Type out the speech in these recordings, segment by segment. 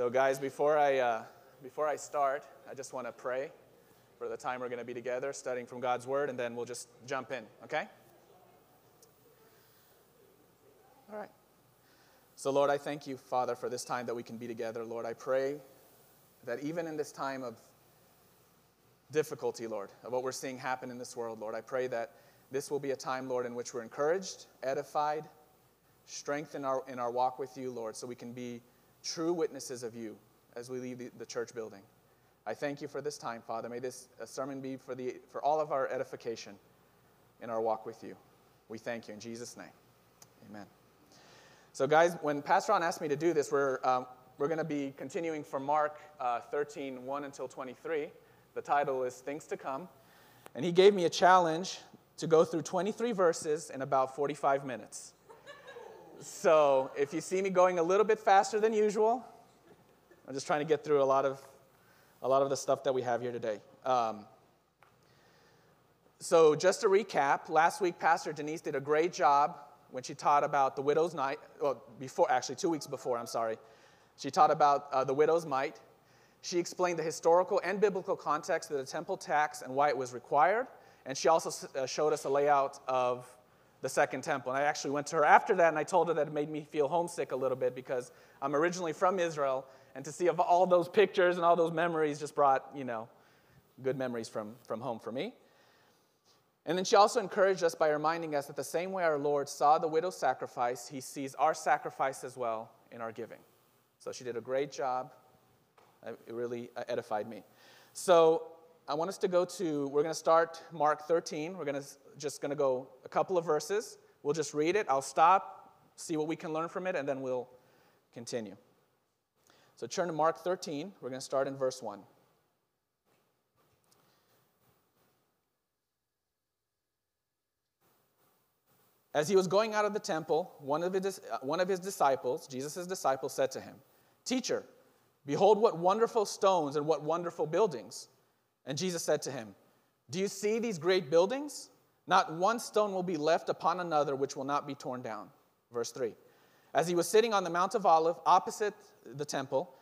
So, guys, before I, uh, before I start, I just want to pray for the time we're going to be together studying from God's Word, and then we'll just jump in, okay? All right. So, Lord, I thank you, Father, for this time that we can be together. Lord, I pray that even in this time of difficulty, Lord, of what we're seeing happen in this world, Lord, I pray that this will be a time, Lord, in which we're encouraged, edified, strengthened in our, in our walk with you, Lord, so we can be true witnesses of you as we leave the, church building. I thank you for this time, Father. May this sermon be for, the, for all of our edification in our walk with you. We thank you in Jesus' name. Amen. So, guys, when Pastor Ron asked me to do this, we're, um, we're going to be continuing from Mark uh, 13, 1 until 23. The title is Things to Come. And he gave me a challenge to go through 23 verses in about 45 minutes. So if you see me going a little bit faster than usual, I'm just trying to get through a lot of, a lot of the stuff that we have here today. Um, so just to recap, last week Pastor Denise did a great job when she taught about the widow's night, well, before, actually two weeks before, I'm sorry. She taught about uh, the widow's mite. She explained the historical and biblical context of the temple tax and why it was required. And she also uh, showed us a layout of the second temple. And I actually went to her after that and I told her that it made me feel homesick a little bit because I'm originally from Israel. And to see all those pictures and all those memories just brought, you know, good memories from, from home for me. And then she also encouraged us by reminding us that the same way our Lord saw the widow's sacrifice, he sees our sacrifice as well in our giving. So she did a great job. It really uh, edified me. So I want us to go to, we're going to start Mark 13. We're going to just going to go a couple of verses. We'll just read it. I'll stop, see what we can learn from it, and then we'll continue. So turn to Mark 13. We're going to start in verse 1. As he was going out of the temple, one of his, uh, one of his disciples, Jesus' disciples, said to him, Teacher, behold what wonderful stones and what wonderful buildings. And Jesus said to him, Do you see these great buildings? Not one stone will be left upon another which will not be torn down. Verse 3. As he was sitting on the Mount of Olive opposite the temple,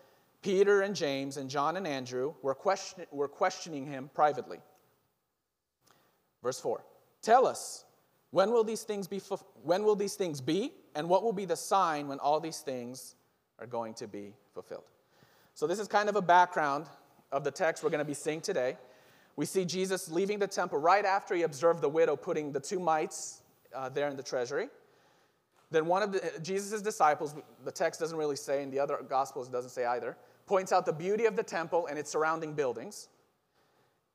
Peter and James and John and Andrew were, question, were questioning him privately. Verse 4. Tell us, when will these things be when will these things be and what will be the sign when all these things are going to be fulfilled? So this is kind of a background of the text we're going to be seeing today. We see Jesus leaving the temple right after he observed the widow putting the two mites uh, there in the treasury. Then one of Jesus' disciples, the text doesn't really say, and the other gospels doesn't say either, points out the beauty of the temple and its surrounding buildings.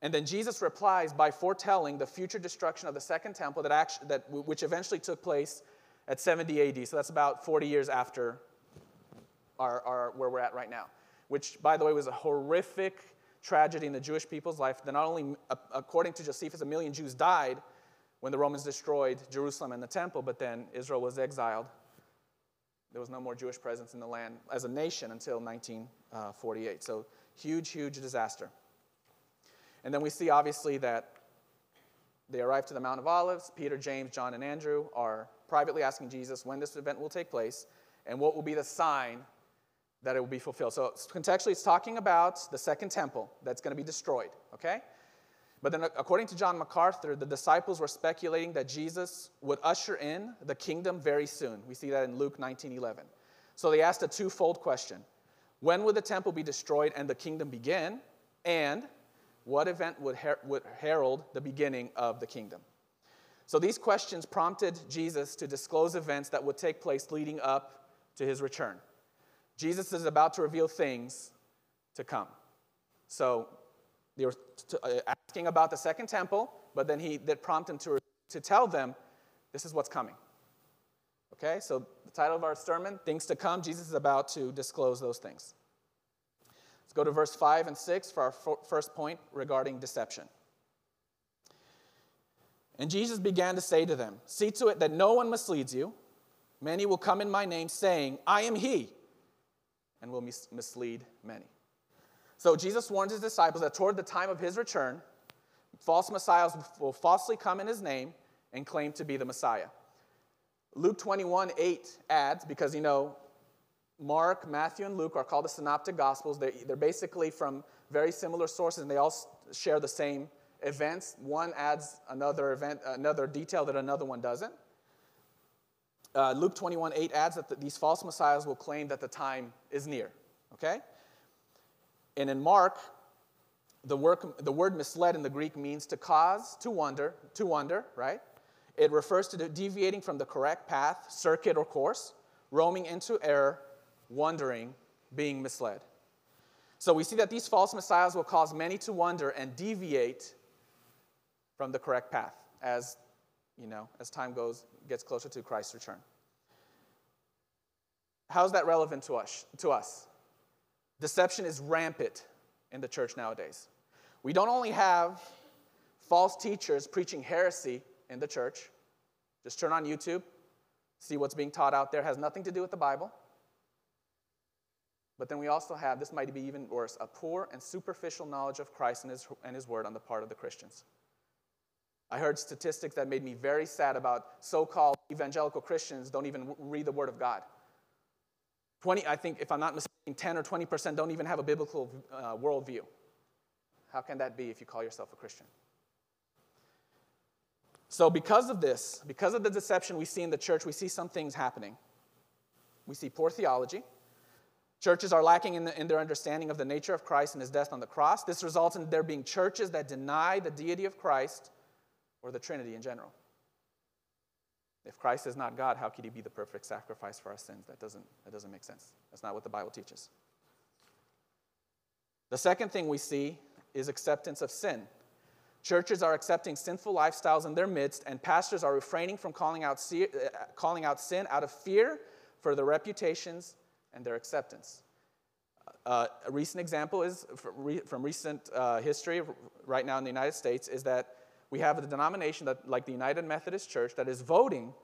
And then Jesus replies by foretelling the future destruction of the second temple that, that which eventually took place at 70 AD. So that's about 40 years after our, our, where we're at right now which, by the way, was a horrific tragedy in the Jewish people's life. That not only, according to Josephus, a million Jews died when the Romans destroyed Jerusalem and the temple, but then Israel was exiled. There was no more Jewish presence in the land as a nation until 1948. So, huge, huge disaster. And then we see, obviously, that they arrive to the Mount of Olives. Peter, James, John, and Andrew are privately asking Jesus when this event will take place and what will be the sign that it will be fulfilled. So contextually, it's talking about the second temple that's going to be destroyed, okay? But then, uh, according to John MacArthur, the disciples were speculating that Jesus would usher in the kingdom very soon. We see that in Luke 19 11. So they asked a twofold question When would the temple be destroyed and the kingdom begin? And what event would, her- would herald the beginning of the kingdom? So these questions prompted Jesus to disclose events that would take place leading up to his return. Jesus is about to reveal things to come. So they were uh, asking about the second temple, but then he that prompted him to, to tell them, this is what's coming. Okay, so the title of our sermon, Things to Come, Jesus is about to disclose those things. Let's go to verse 5 and 6 for our first point regarding deception. And Jesus began to say to them, See to it that no one misleads you. Many will come in my name, saying, I am he and will mis- mislead many. So Jesus warns his disciples that toward the time of his return, false messiahs will falsely come in his name and claim to be the Messiah. Luke 21 8 adds, because you know, Mark, Matthew, and Luke are called the Synoptic Gospels. They're, they're basically from very similar sources, and they all share the same events. One adds another event, another detail that another one doesn't. Uh, Luke 21 8 adds that the, these false messiahs will claim that the time is near. Okay? And in Mark, the, work, the word misled in the Greek means to cause, to wonder, to wonder, right? It refers to deviating from the correct path, circuit, or course, roaming into error, wondering, being misled. So we see that these false messiahs will cause many to wonder and deviate from the correct path as you know as time goes gets closer to Christ's return. How is that relevant to us? To us, deception is rampant in the church nowadays. We don't only have false teachers preaching heresy in the church. Just turn on YouTube, see what's being taught out there. It has nothing to do with the Bible. But then we also have, this might be even worse, a poor and superficial knowledge of Christ and his, and his word on the part of the Christians. I heard statistics that made me very sad about so called evangelical Christians don't even read the word of God. 20, I think, if I'm not mistaken, 10 or 20% don't even have a biblical uh, worldview. How can that be if you call yourself a Christian? So, because of this, because of the deception we see in the church, we see some things happening. We see poor theology. Churches are lacking in, the, in, their understanding of the nature of Christ and his death on the cross. This results in there being churches that deny the deity of Christ or the Trinity in general. If Christ is not God, how could he be the perfect sacrifice for our sins? That doesn't, that doesn't make sense. That's not what the Bible teaches. The second thing we see is acceptance of sin. Churches are accepting sinful lifestyles in their midst, and pastors are refraining from calling out, uh, calling out sin out of fear for their reputations and their acceptance. Uh, a recent example is from recent uh, history right now in the United States is that we have a denomination that, like the United Methodist Church that is voting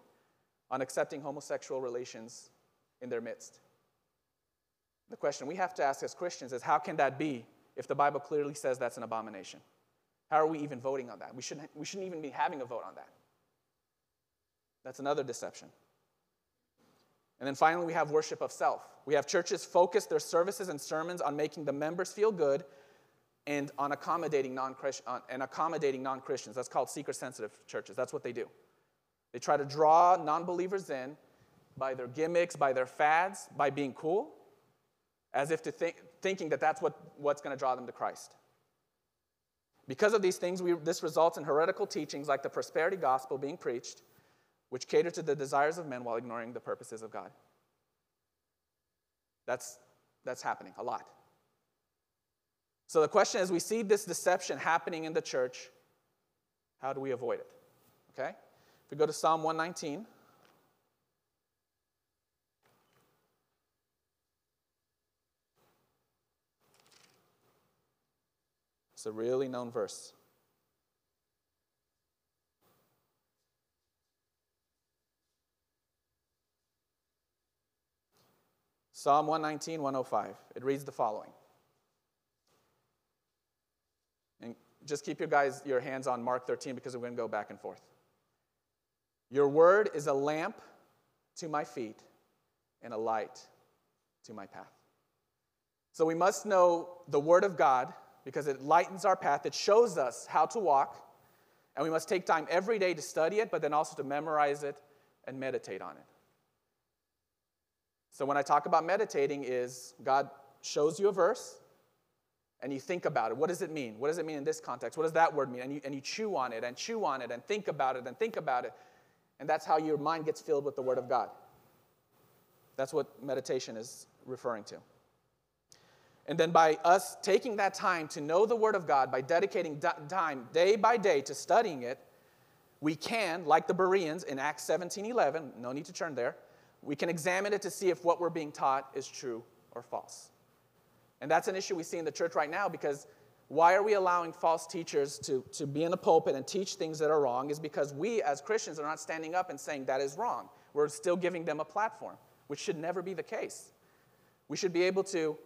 on accepting homosexual relations in their midst. The question we have to ask as Christians is how can that be if the Bible clearly says that's an abomination? How are we even voting on that? We shouldn't, we shouldn't even be having a vote on that. That's another deception. And then finally, we have worship of self. We have churches focus their services and sermons on making the members feel good and on accommodating non uh, and accommodating non-Christians. That's called seeker-sensitive churches. That's what they do. They try to draw non-believers in by their gimmicks, by their fads, by being cool, as if to think, thinking that that's what, what's going to draw them to Christ. Because of these things, we, this results in heretical teachings like the prosperity gospel being preached, which cater to the desires of men while ignoring the purposes of God. That's, that's happening a lot. So the question is we see this deception happening in the church. How do we avoid it? Okay? If we go to Psalm 119. It's a really known verse. Psalm 119, 105. It reads the following. Just keep your guys your hands on Mark 13 because we're going to go back and forth. Your word is a lamp to my feet and a light to my path. So we must know the word of God because it lightens our path, it shows us how to walk, and we must take time every day to study it, but then also to memorize it and meditate on it. So when I talk about meditating is God shows you a verse and you think about it. What does it mean? What does it mean in this context? What does that word mean? And you, and you chew on it and chew on it and think about it and think about it. And that's how your mind gets filled with the Word of God. That's what meditation is referring to. And then by us taking that time to know the Word of God, by dedicating time day by day to studying it, we can, like the Bereans in Acts 17 11, no need to turn there, we can examine it to see if what we're being taught is true or false. And that's an issue we see in the church right now because why are we allowing false teachers to, to be in the pulpit and teach things that are wrong? Is because we as Christians are not standing up and saying that is wrong. We're still giving them a platform, which should never be the case. We should be able to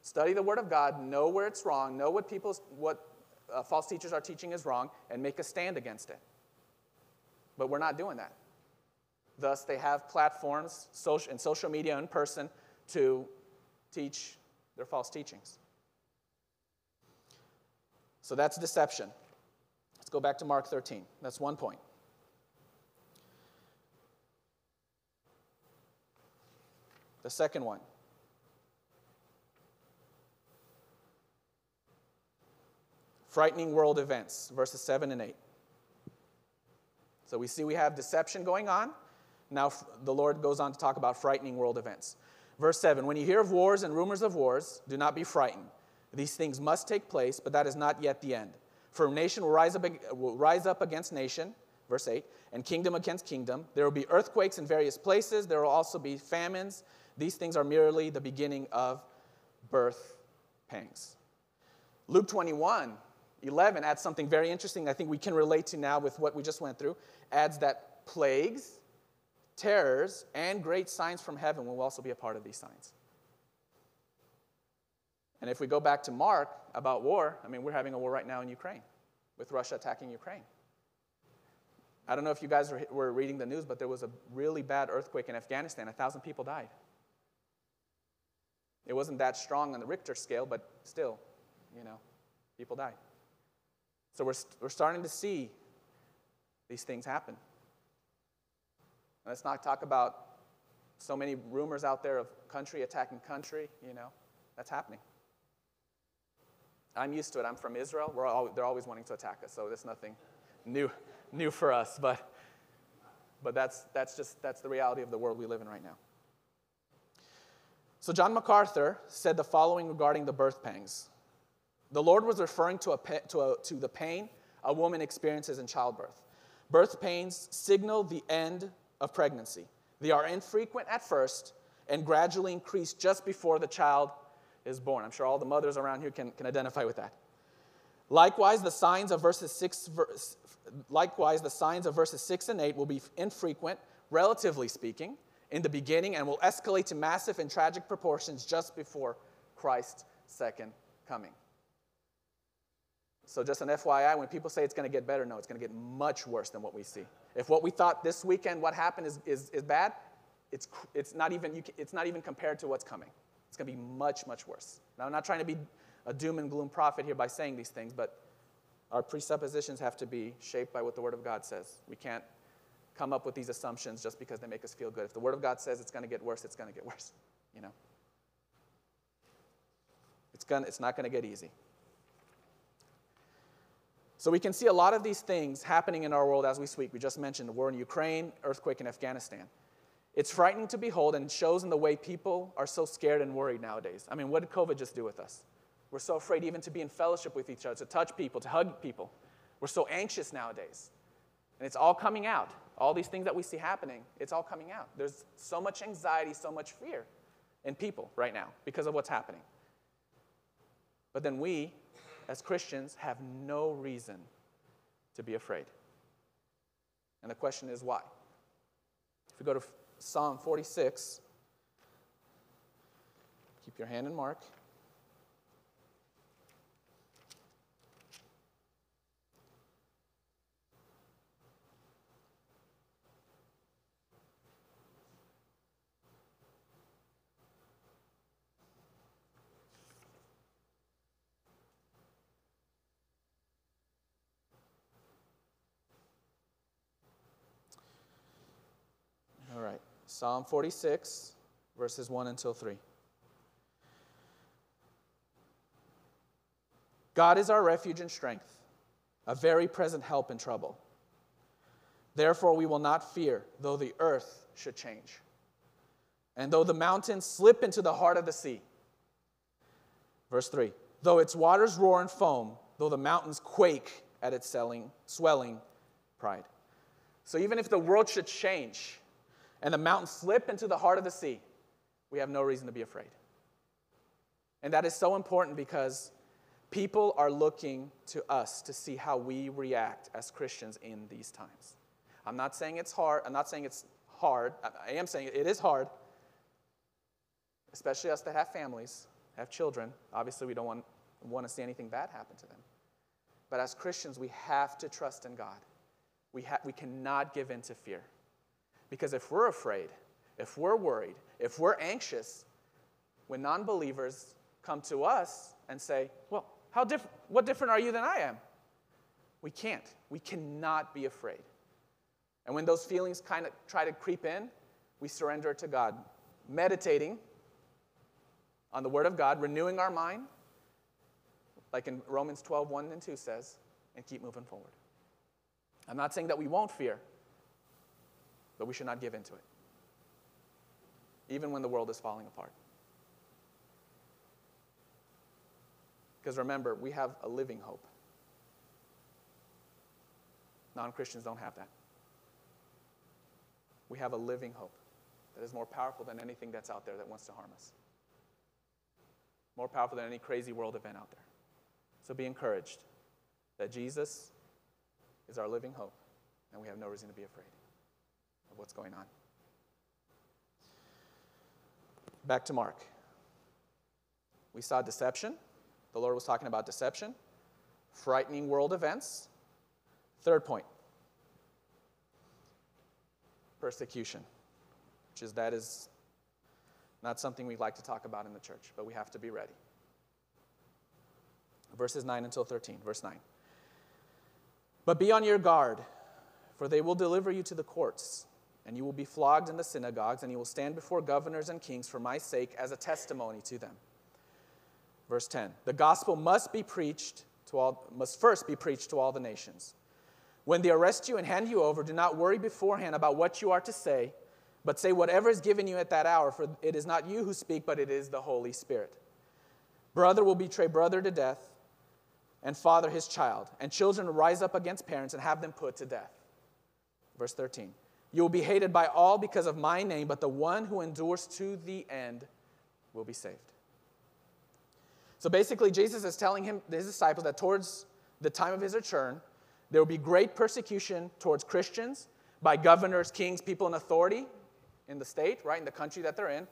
study the Word of God, know where it's wrong, know what people, what uh, false teachers are teaching is wrong, and make a stand against it. But we're not doing that. Thus, they have platforms social, in social media in person to teach their false teachings. So that's deception. Let's go back to Mark 13. That's one point. The second one. Frightening world events, verses 7 and 8. So we see we have deception going on. Now the Lord goes on to talk about frightening world events. Verse 7 When you hear of wars and rumors of wars, do not be frightened. These things must take place, but that is not yet the end. For nation will rise up, will rise up against nation, verse 8, and kingdom against kingdom. There will be earthquakes in various places. There will also be famines. These things are merely the beginning of birth pangs. Luke 21, 11 adds something very interesting I think we can relate to now with what we just went through. Adds that plagues, terrors, and great signs from heaven will also be a part of these signs. And if we go back to Mark about war, I mean, we're having a war right now in Ukraine with Russia attacking Ukraine. I don't know if you guys were reading the news, but there was a really bad earthquake in Afghanistan. A thousand people died. It wasn't that strong on the Richter scale, but still, you know, people died. So we're, we're starting to see these things happen. Let's not talk about so many rumors out there of country attacking country, you know, that's happening. I'm used to it. I'm from Israel. We're all, they're always wanting to attack us, so there's nothing new, new for us. But, but that's, that's just that's the reality of the world we live in right now. So John MacArthur said the following regarding the birth pangs. The Lord was referring to, a, to, a, to the pain a woman experiences in childbirth. Birth pains signal the end of pregnancy. They are infrequent at first and gradually increase just before the child is born. I'm sure all the mothers around here can, can identify with that. Likewise, the signs of verses six, verse, likewise, the signs of verses six and eight will be infrequent, relatively speaking, in the beginning, and will escalate to massive and tragic proportions just before Christ's second coming. So, just an FYI, when people say it's going to get better, no, it's going to get much worse than what we see. If what we thought this weekend, what happened, is, is, is bad, it's, it's, not even, it's not even compared to what's coming. It's going to be much, much worse. Now, I'm not trying to be a doom and gloom prophet here by saying these things, but our presuppositions have to be shaped by what the Word of God says. We can't come up with these assumptions just because they make us feel good. If the Word of God says it's going to get worse, it's going to get worse. You know, it's gonna, it's not going to get easy. So we can see a lot of these things happening in our world as we speak. We just mentioned the war in Ukraine, earthquake in Afghanistan. It's frightening to behold and shows in the way people are so scared and worried nowadays. I mean, what did COVID just do with us? We're so afraid even to be in fellowship with each other, to touch people, to hug people. We're so anxious nowadays. And it's all coming out. All these things that we see happening, it's all coming out. There's so much anxiety, so much fear in people right now because of what's happening. But then we, as Christians, have no reason to be afraid. And the question is why? If we go to Psalm 46. Keep your hand in Mark. Psalm 46, verses 1 until 3. God is our refuge and strength, a very present help in trouble. Therefore, we will not fear, though the earth should change, and though the mountains slip into the heart of the sea. Verse 3 Though its waters roar and foam, though the mountains quake at its selling, swelling pride. So, even if the world should change, and the mountains slip into the heart of the sea, we have no reason to be afraid. And that is so important because people are looking to us to see how we react as Christians in these times. I'm not saying it's hard. I'm not saying it's hard. I am saying it is hard, especially us that have families, have children. Obviously, we don't want, want to see anything bad happen to them. But as Christians, we have to trust in God. We, ha- we cannot give in to fear. Because if we're afraid, if we're worried, if we're anxious, when non believers come to us and say, Well, how diff- what different are you than I am? We can't. We cannot be afraid. And when those feelings kind of try to creep in, we surrender to God, meditating on the Word of God, renewing our mind, like in Romans 12, 1 and 2 says, and keep moving forward. I'm not saying that we won't fear, but we should not give into it, even when the world is falling apart. Because remember, we have a living hope. Non Christians don't have that. We have a living hope that is more powerful than anything that's out there that wants to harm us, more powerful than any crazy world event out there. So be encouraged that Jesus is our living hope, and we have no reason to be afraid of what's going on. Back to Mark. We saw deception. The Lord was talking about deception, frightening world events. Third point persecution, which is that is not something we like to talk about in the church, but we have to be ready. Verses 9 until 13. Verse 9. But be on your guard, for they will deliver you to the courts, and you will be flogged in the synagogues, and you will stand before governors and kings for my sake as a testimony to them. Verse 10. The gospel must be preached to all must first be preached to all the nations. When they arrest you and hand you over, do not worry beforehand about what you are to say, but say whatever is given you at that hour, for it is not you who speak, but it is the Holy Spirit. Brother will betray brother to death, and father his child, and children will rise up against parents and have them put to death. Verse 13 You will be hated by all because of my name, but the one who endures to the end will be saved. So basically, Jesus is telling him, his disciples that towards the time of his return, there will be great persecution towards Christians by governors, kings, people in authority in the state, right, in the country that they're in.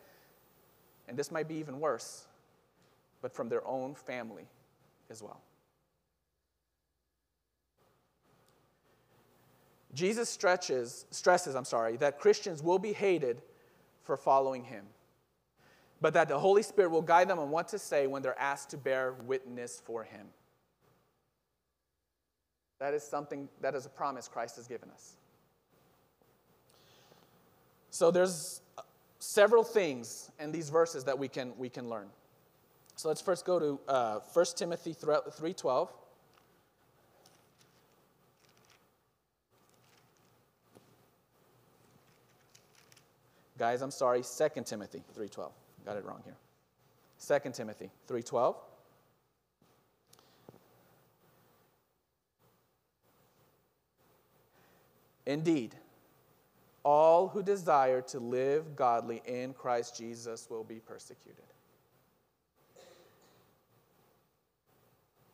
And this might be even worse, but from their own family as well. Jesus stretches, stresses, I'm sorry, that Christians will be hated for following him, but that the Holy Spirit will guide them on what to say when they're asked to bear witness for him. That is something, that is a promise Christ has given us. So there's several things in these verses that we can, we can learn. So let's first go to uh, 1 Timothy 3.12. Guys, I'm sorry, 2 Timothy 3.12. Got it wrong here. 2 Timothy 3.12. Indeed, all who desire to live godly in Christ Jesus will be persecuted.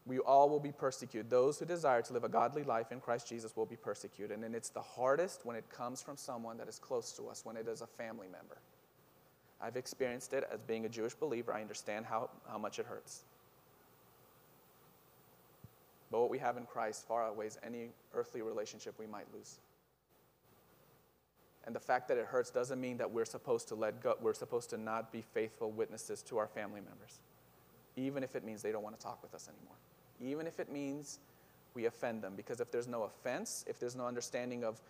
We all will be persecuted. Those who desire to live a godly life in Christ Jesus will be persecuted. And it's the hardest when it comes from someone that is close to us, when it is a family member. I've experienced it as being a Jewish believer. I understand how, how much it hurts. But what we have in Christ far outweighs any earthly relationship we might lose. And the fact that it hurts doesn't mean that we're supposed to let go, we're supposed to not be faithful witnesses to our family members, even if it means they don't want to talk with us anymore, even if it means we offend them. Because if there's no offense, if there's no understanding of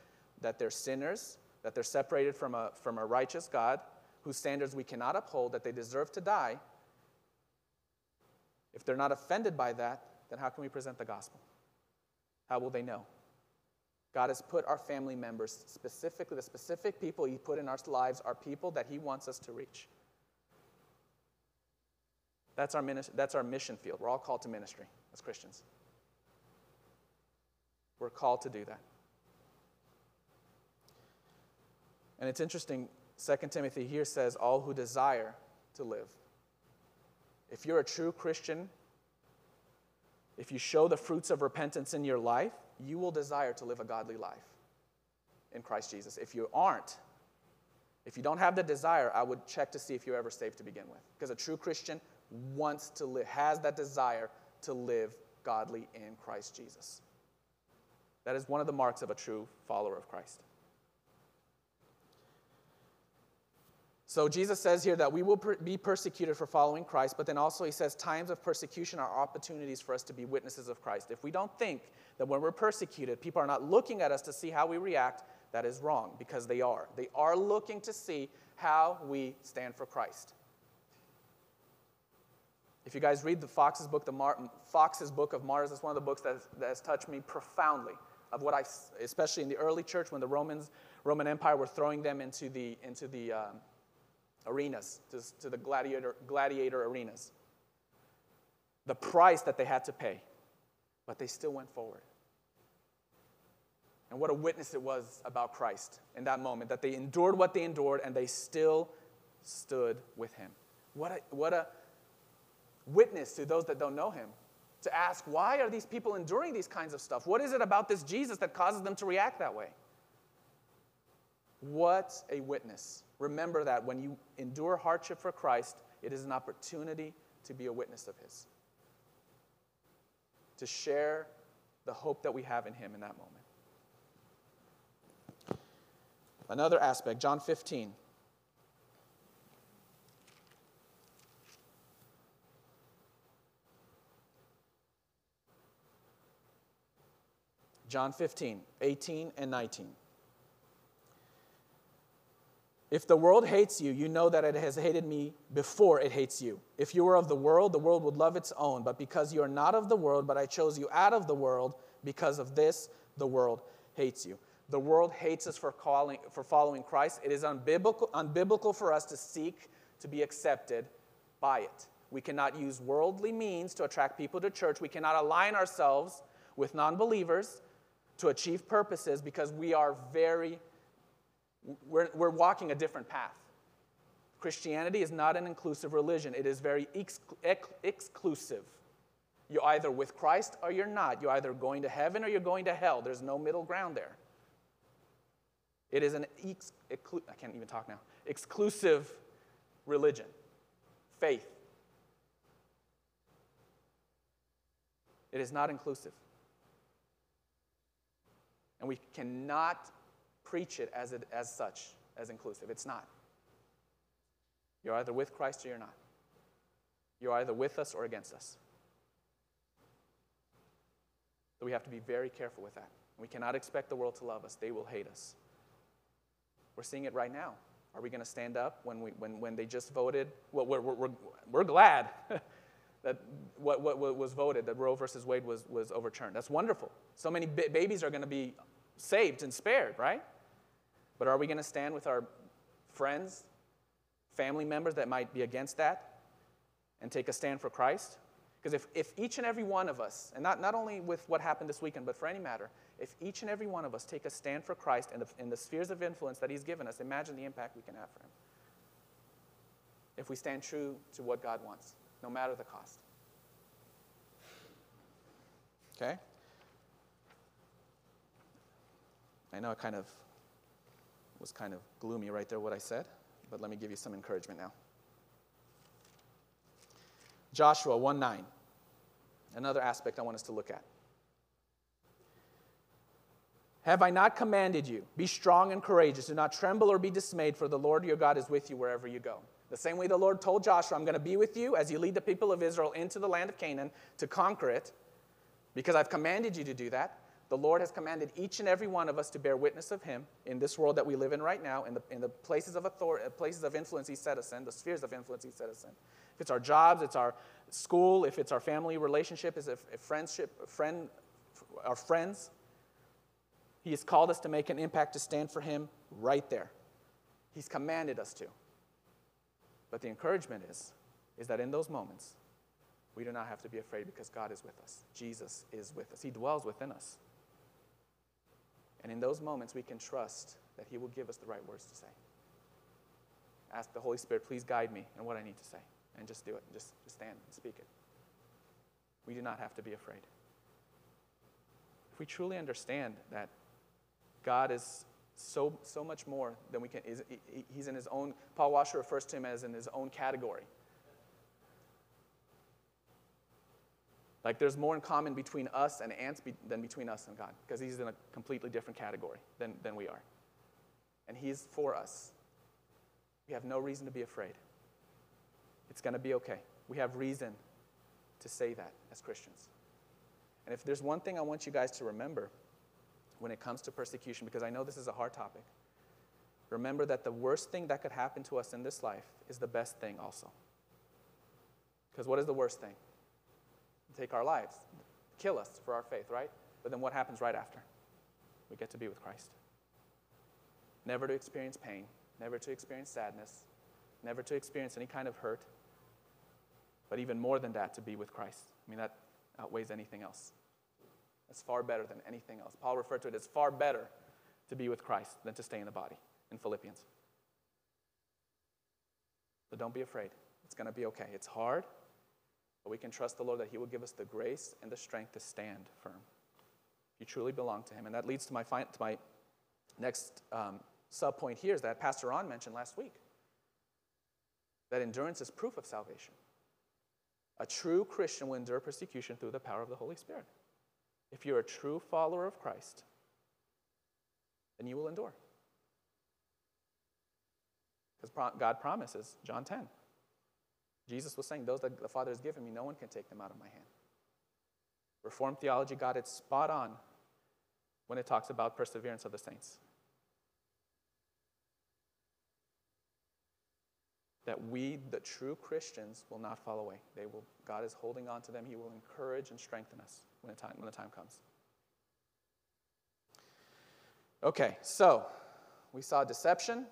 that they're sinners, that they're separated from a, from a righteous God whose standards we cannot uphold, that they deserve to die, if they're not offended by that, then how can we present the gospel? How will they know? God has put our family members, specifically the specific people He put in our lives, are people that He wants us to reach. That's our, ministry, that's our mission field. We're all called to ministry as Christians. We're called to do that. And it's interesting, 2 Timothy here says, all who desire to live. If you're a true Christian, if you show the fruits of repentance in your life, you will desire to live a godly life in Christ Jesus. If you aren't, if you don't have the desire, I would check to see if you're ever saved to begin with. Because a true Christian wants to live, has that desire to live godly in Christ Jesus. That is one of the marks of a true follower of Christ. So Jesus says here that we will per- be persecuted for following Christ, but then also he says times of persecution are opportunities for us to be witnesses of Christ. If we don't think that when we're persecuted, people are not looking at us to see how we react, that is wrong because they are. They are looking to see how we stand for Christ. If you guys read the Fox's book, the Mar- Fox's book of Martyrs, that's one of the books that has, that has touched me profoundly. Of what I, especially in the early church, when the Romans, Roman Empire were throwing them into the into the um, arenas, to, to the gladiator gladiator arenas. The price that they had to pay, but they still went forward. And what a witness it was about Christ in that moment, that they endured what they endured and they still stood with him. What a, what a witness to those that don't know him. To ask, why are these people enduring these kinds of stuff? What is it about this Jesus that causes them to react that way? What a witness. Remember that when you endure hardship for Christ, it is an opportunity to be a witness of his, to share the hope that we have in him in that moment. Another aspect, John 15. John 15, 18 and 19. If the world hates you, you know that it has hated me before it hates you. If you were of the world, the world would love its own. But because you are not of the world, but I chose you out of the world, because of this, the world hates you. The world hates us for, calling, for following Christ. It is unbiblical, unbiblical for us to seek to be accepted by it. We cannot use worldly means to attract people to church. We cannot align ourselves with non believers to achieve purposes because we are very, we're, we're walking a different path. Christianity is not an inclusive religion, it is very ex- ex- exclusive. You're either with Christ or you're not. You're either going to heaven or you're going to hell. There's no middle ground there. It is an ex- exclu- I can't even talk now. Exclusive religion, faith. It is not inclusive. And we cannot preach it as, it, as such, as inclusive. It's not. You're either with Christ or you're not. You're either with us or against us. So we have to be very careful with that. We cannot expect the world to love us, they will hate us. We're seeing it right now. Are we going to stand up when, we, when, when they just voted? Well, we're, we're, we're glad that what, what, what, was voted, that Roe versus Wade was, was overturned. That's wonderful. So many babies are going to be saved and spared, right? But are we going to stand with our friends, family members that might be against that and take a stand for Christ? Because if, if each and every one of us, and not, not only with what happened this weekend, but for any matter, if each and every one of us take a stand for Christ in the, in the spheres of influence that He's given us, imagine the impact we can have for Him. If we stand true to what God wants, no matter the cost. Okay? I know it kind of was kind of gloomy right there, what I said, but let me give you some encouragement now. Joshua 1 9. Another aspect I want us to look at. Have I not commanded you? Be strong and courageous. Do not tremble or be dismayed, for the Lord your God is with you wherever you go. The same way the Lord told Joshua, I'm going to be with you as you lead the people of Israel into the land of Canaan to conquer it, because I've commanded you to do that. The Lord has commanded each and every one of us to bear witness of Him in this world that we live in right now, in the, in the places of authority, uh, places of influence He set us in, the spheres of influence He set us in. If it's our jobs, it's our school, if it's our family relationship, is if it's friendship, friend, our friends, he has called us to make an impact to stand for Him right there. He's commanded us to. But the encouragement is, is that in those moments, we do not have to be afraid because God is with us. Jesus is with us. He dwells within us. And in those moments, we can trust that He will give us the right words to say. Ask the Holy Spirit, please guide me in what I need to say. And just do it. Just, just stand and speak it. We do not have to be afraid. If we truly understand that God is so, so much more than we can. He's in his own, Paul Washer refers to him as in his own category. Like there's more in common between us and ants be, than between us and God, because he's in a completely different category than, than we are. And he's for us. We have no reason to be afraid. It's going to be okay. We have reason to say that as Christians. And if there's one thing I want you guys to remember when it comes to persecution, because I know this is a hard topic, remember that the worst thing that could happen to us in this life is the best thing also. Because what is the worst thing? Take our lives, kill us for our faith, right? But then what happens right after? We get to be with Christ. Never to experience pain, never to experience sadness, never to experience any kind of hurt, but even more than that, to be with Christ. I mean, that outweighs anything else. It's far better than anything else. Paul referred to it as far better to be with Christ than to stay in the body in Philippians. So don't be afraid. It's going to be okay. It's hard, but we can trust the Lord that He will give us the grace and the strength to stand firm. You truly belong to Him. And that leads to my, to my next um, sub point here is that Pastor Ron mentioned last week that endurance is proof of salvation. A true Christian will endure persecution through the power of the Holy Spirit. If you're a true follower of Christ, then you will endure. Because God promises, John 10. Jesus was saying, Those that the Father has given me, no one can take them out of my hand. Reformed theology got it spot on when it talks about perseverance of the saints. that we, the true Christians, will not fall away. They will, God is holding on to them. He will encourage and strengthen us when the time, when the time comes. Okay, so we saw deception,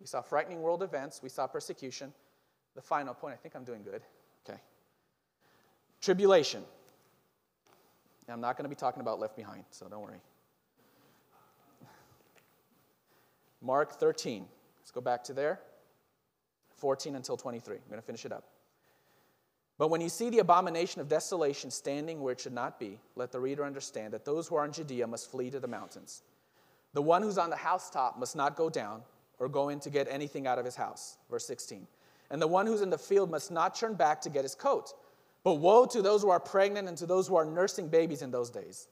we saw frightening world events, we saw persecution. The final point, I think I'm doing good. Okay. Tribulation. I'm not going to be talking about left behind, so don't worry. Mark 13. Let's go back to there. 14 until 23. I'm going to finish it up. But when you see the abomination of desolation standing where it should not be, let the reader understand that those who are in Judea must flee to the mountains. The one who's on the housetop must not go down or go in to get anything out of his house. Verse 16. And the one who's in the field must not turn back to get his coat. But woe to those who are pregnant and to those who are nursing babies in those days.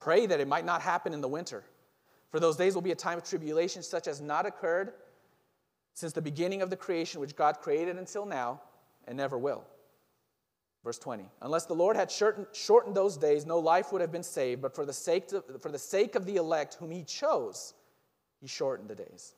Pray that it might not happen in the winter. For those days will be a time of tribulation such as not occurred since the beginning of the creation which God created until now and never will. Verse 20 Unless the Lord had shortened those days, no life would have been saved, but for the sake of, for the sake of the elect whom he chose, he shortened the days.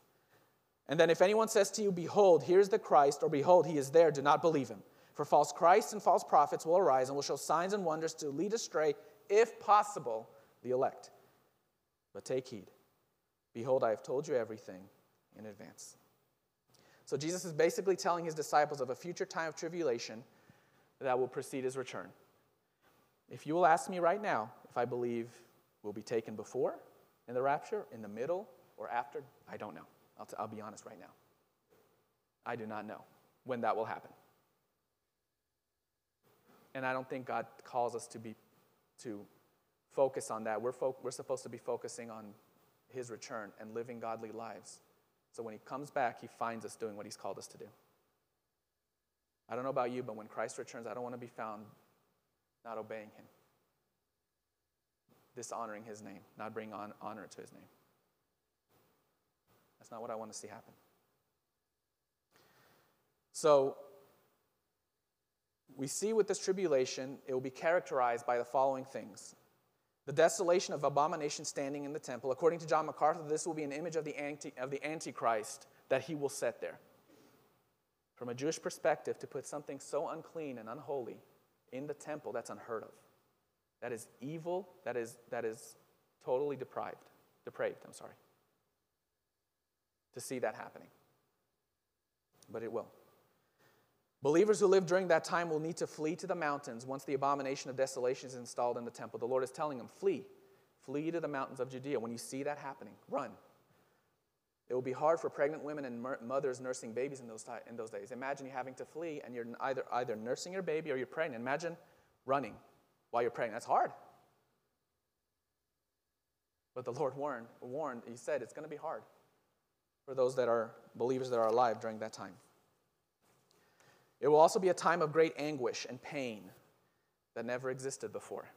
And then if anyone says to you, Behold, here's the Christ, or Behold, he is there, do not believe him. For false Christs and false prophets will arise and will show signs and wonders to lead astray, if possible, the elect. But take heed. Behold, I have told you everything in advance. So Jesus is basically telling his disciples of a future time of tribulation that will precede his return. If you will ask me right now if I believe we'll be taken before in the rapture, in the middle, or after, I don't know. I'll, t- I'll be honest right now. I do not know when that will happen. And I don't think God calls us to be to focus on that. We're, fo- we're supposed to be focusing on his return and living godly lives. So when he comes back, he finds us doing what he's called us to do. I don't know about you, but when Christ returns, I don't want to be found not obeying him, dishonoring his name, not bringing on honor to his name. That's not what I want to see happen. So, we see with this tribulation, it will be characterized by the following things the desolation of abomination standing in the temple. According to John MacArthur, this will be an image of the, anti, of the Antichrist that he will set there. From a Jewish perspective, to put something so unclean and unholy in the temple, that's unheard of. That is evil, that is, that is totally deprived, depraved, I'm sorry. To see that happening. But it will. Believers who live during that time will need to flee to the mountains once the abomination of desolation is installed in the temple. The Lord is telling them, flee. Flee to the mountains of Judea. When you see that happening, run. It will be hard for pregnant women and mothers nursing babies in those, in those days. Imagine you having to flee and you're either, either nursing your baby or you're pregnant. Imagine running while you're pregnant. That's hard. But the Lord warned, warned He said it's going to be hard for those that are believers that are alive during that time. It will also be a time of great anguish and pain that never existed before.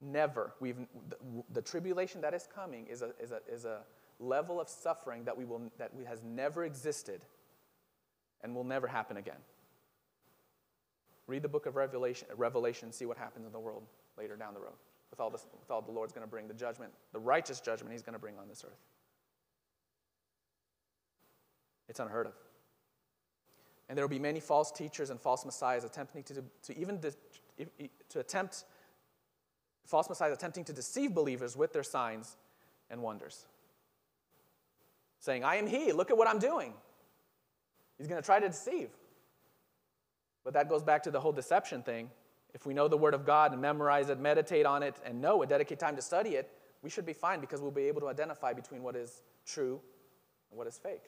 Never. We've, the, the tribulation that is coming is, a, is, a, is a, level of suffering that, we will, that has never existed and will never happen again. Read the book of Revelation, Revelation see what happens in the world later down the road with all, this, with all the Lord's going to bring, the judgment, the righteous judgment he's going to bring on this earth. It's unheard of. And there will be many false teachers and false messiahs attempting to, to even de, to attempt, false messiahs attempting to deceive believers with their signs and wonders. Saying, I am he, look at what I'm doing. He's going to try to deceive. But that goes back to the whole deception thing. If we know the Word of God and memorize it, meditate on it, and know it, dedicate time to study it, we should be fine because we'll be able to identify between what is true and what is fake.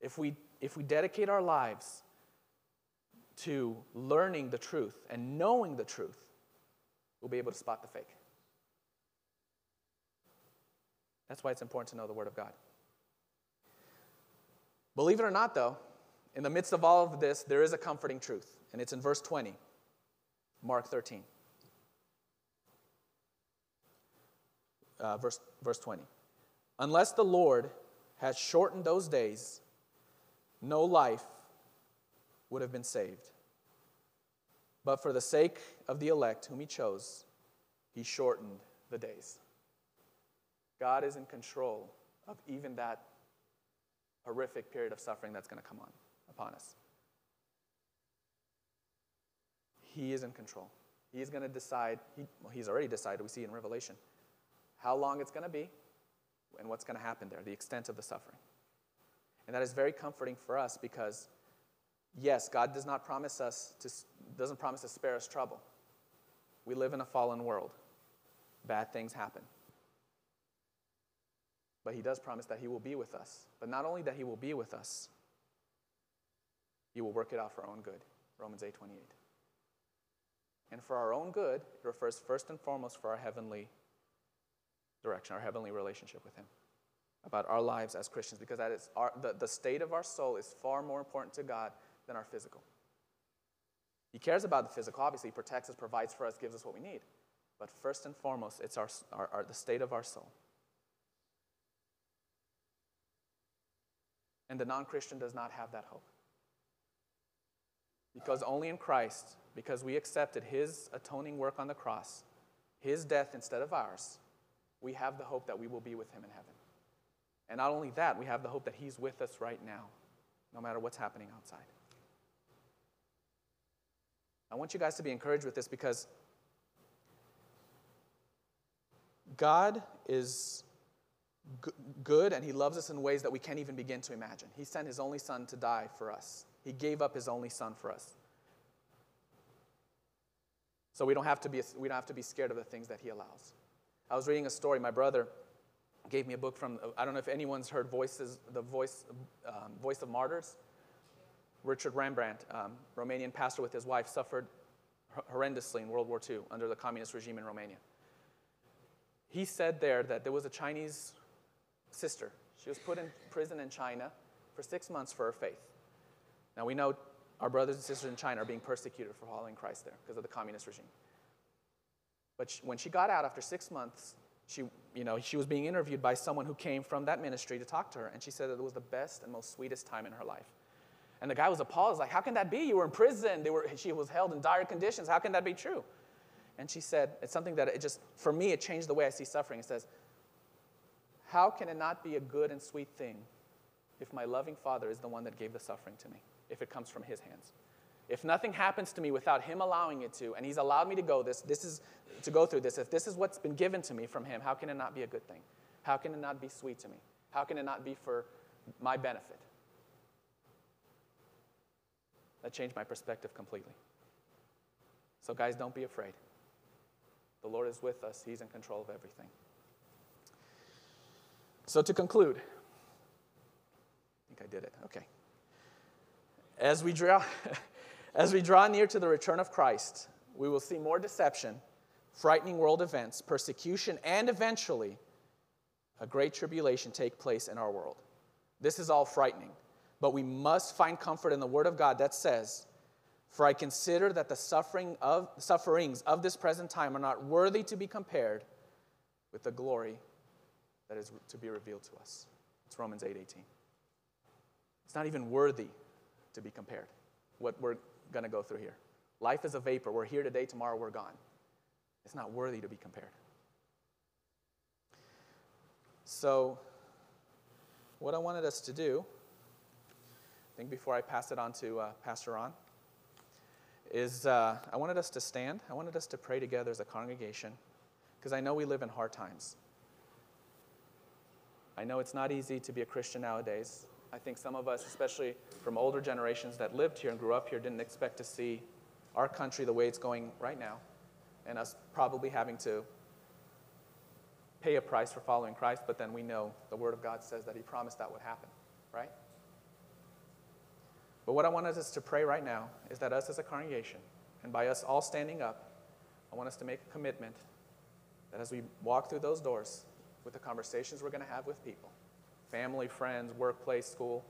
If we, if we dedicate our lives to learning the truth and knowing the truth, we'll be able to spot the fake. That's why it's important to know the Word of God. Believe it or not, though, in the midst of all of this, there is a comforting truth, and it's in verse 20, Mark 13. Uh, verse, verse 20. Unless the Lord has shortened those days, no life would have been saved. But for the sake of the elect whom he chose, he shortened the days. God is in control of even that horrific period of suffering that's going to come on upon us. He is in control. He's going to decide, he, well, he's already decided, we see in Revelation, how long it's going to be and what's going to happen there, the extent of the suffering. And that is very comforting for us because, yes, God does not promise us to, doesn't promise to spare us trouble. We live in a fallen world. Bad things happen. But he does promise that he will be with us. But not only that he will be with us, he will work it out for our own good. Romans 8 28. And for our own good, it refers first and foremost for our heavenly direction, our heavenly relationship with him about our lives as Christians because that is our, the, the state of our soul is far more important to God than our physical. He cares about the physical, obviously, He protects us, provides for us, gives us what we need. But first and foremost, it's our, our, our, the state of our soul. And the non Christian does not have that hope. Because only in Christ, because we accepted His atoning work on the cross, His death instead of ours, we have the hope that we will be with Him in heaven. And not only that, we have the hope that He's with us right now, no matter what's happening outside. I want you guys to be encouraged with this because God is good and He loves us in ways that we can't even begin to imagine. He sent His only Son to die for us, He gave up His only Son for us. So we don't have to be, we don't have to be scared of the things that He allows. I was reading a story, my brother gave me a book from, I don't know if anyone's heard Voices, the Voice, um, Voice of Martyrs. Richard Wurmbrand, um, Romanian pastor with his wife, suffered horrendously in World War II under the communist regime in Romania. He said there that there was a Chinese sister. She was put in prison in China for six months for her faith. Now we know our brothers and sisters in China are being persecuted for following Christ there because of the communist regime. But she, when she got out after six months, she, you know, she was being interviewed by someone who came from that ministry to talk to her, and she said that it was the best and most sweetest time in her life. And the guy was appalled. He was like, How can that be? You were in prison. They were, she was held in dire conditions. How can that be true? And she said, It's something that it just, for me, it changed the way I see suffering. It says, How can it not be a good and sweet thing if my loving Father is the one that gave the suffering to me, if it comes from His hands? If nothing happens to me without Him allowing it to, and He's allowed me to go this, this is to go through this, if this is what's been given to me from Him, how can it not be a good thing? How can it not be sweet to me? How can it not be for my benefit? That changed my perspective completely. So, guys, don't be afraid. The Lord is with us, He's in control of everything. So, to conclude, I think I did it. Okay. As we draw, as we draw near to the return of Christ, we will see more deception, frightening world events, persecution, and eventually a great tribulation take place in our world. This is all frightening. But we must find comfort in the Word of God that says, For I consider that the suffering of, sufferings of this present time are not worthy to be compared with the glory that is to be revealed to us. It's Romans 8:18. 8, It's not even worthy to be compared. What we're going to go through here. Life is a vapor. We're here today, tomorrow we're gone. It's not worthy to be compared. So, what I wanted us to do, I think before I pass it on to uh, Pastor Ron, is uh, I wanted us to stand. I wanted us to pray together as a congregation because I know we live in hard times. I know it's not easy to be a Christian nowadays. I think some of us, especially from older generations that lived here and grew up here, didn't expect to see our country the way it's going right now, and us probably having to pay a price for following Christ, but then we know the Word of God says that He promised that would happen, right? But what I want us to pray right now is that us as a congregation, and by us all standing up, I want us to make a commitment that as we walk through those doors with the conversations we're going to have with people, family, friends, workplace, school,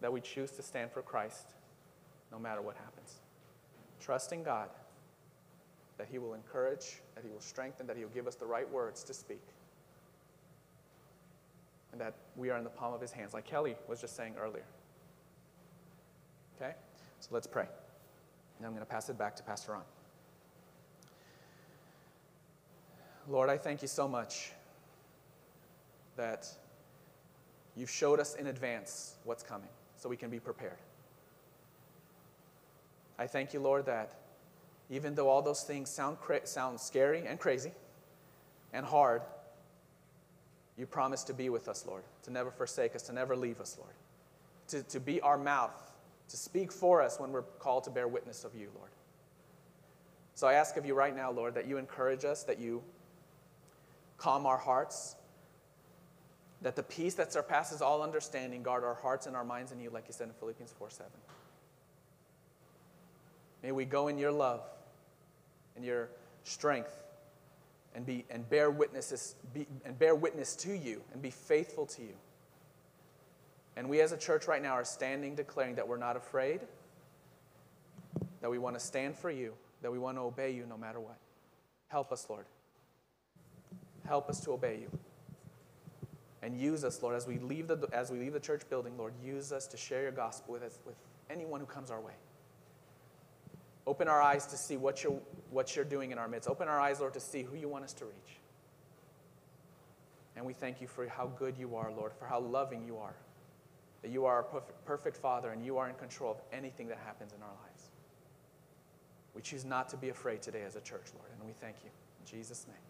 that we choose to stand for Christ no matter what happens. Trusting God that He will encourage, that He will strengthen, that He will give us the right words to speak. And that we are in the palm of His hands, like Kelly was just saying earlier. Okay? So let's pray. Now I'm going to pass it back to Pastor Ron. Lord, I thank you so much that you've showed us in advance what's coming so we can be prepared. I thank you, Lord, that even though all those things sound, cra- sound scary and crazy and hard, you promise to be with us, Lord, to never forsake us, to never leave us, Lord, to, to be our mouth, to speak for us when we're called to bear witness of you, Lord. So I ask of you right now, Lord, that you encourage us, that you calm our hearts, that the peace that surpasses all understanding guard our hearts and our minds in you, like you said in Philippians 4 7. May we go in your love and your strength and, be, and, bear, witnesses, be, and bear witness to you and be faithful to you. And we as a church right now are standing declaring that we're not afraid, that we want to stand for you, that we want to obey you no matter what. Help us, Lord. Help us to obey you. And use us, Lord, as we leave the, as we leave the church building, Lord, use us to share your gospel with, us, with anyone who comes our way. Open our eyes to see what you're, what you're doing in our midst. Open our eyes, Lord, to see who you want us to reach. And we thank you for how good you are, Lord, for how loving you are. That you are a perfect, perfect Father and you are in control of anything that happens in our lives. We choose not to be afraid today as a church, Lord, and we thank you. In Jesus' name.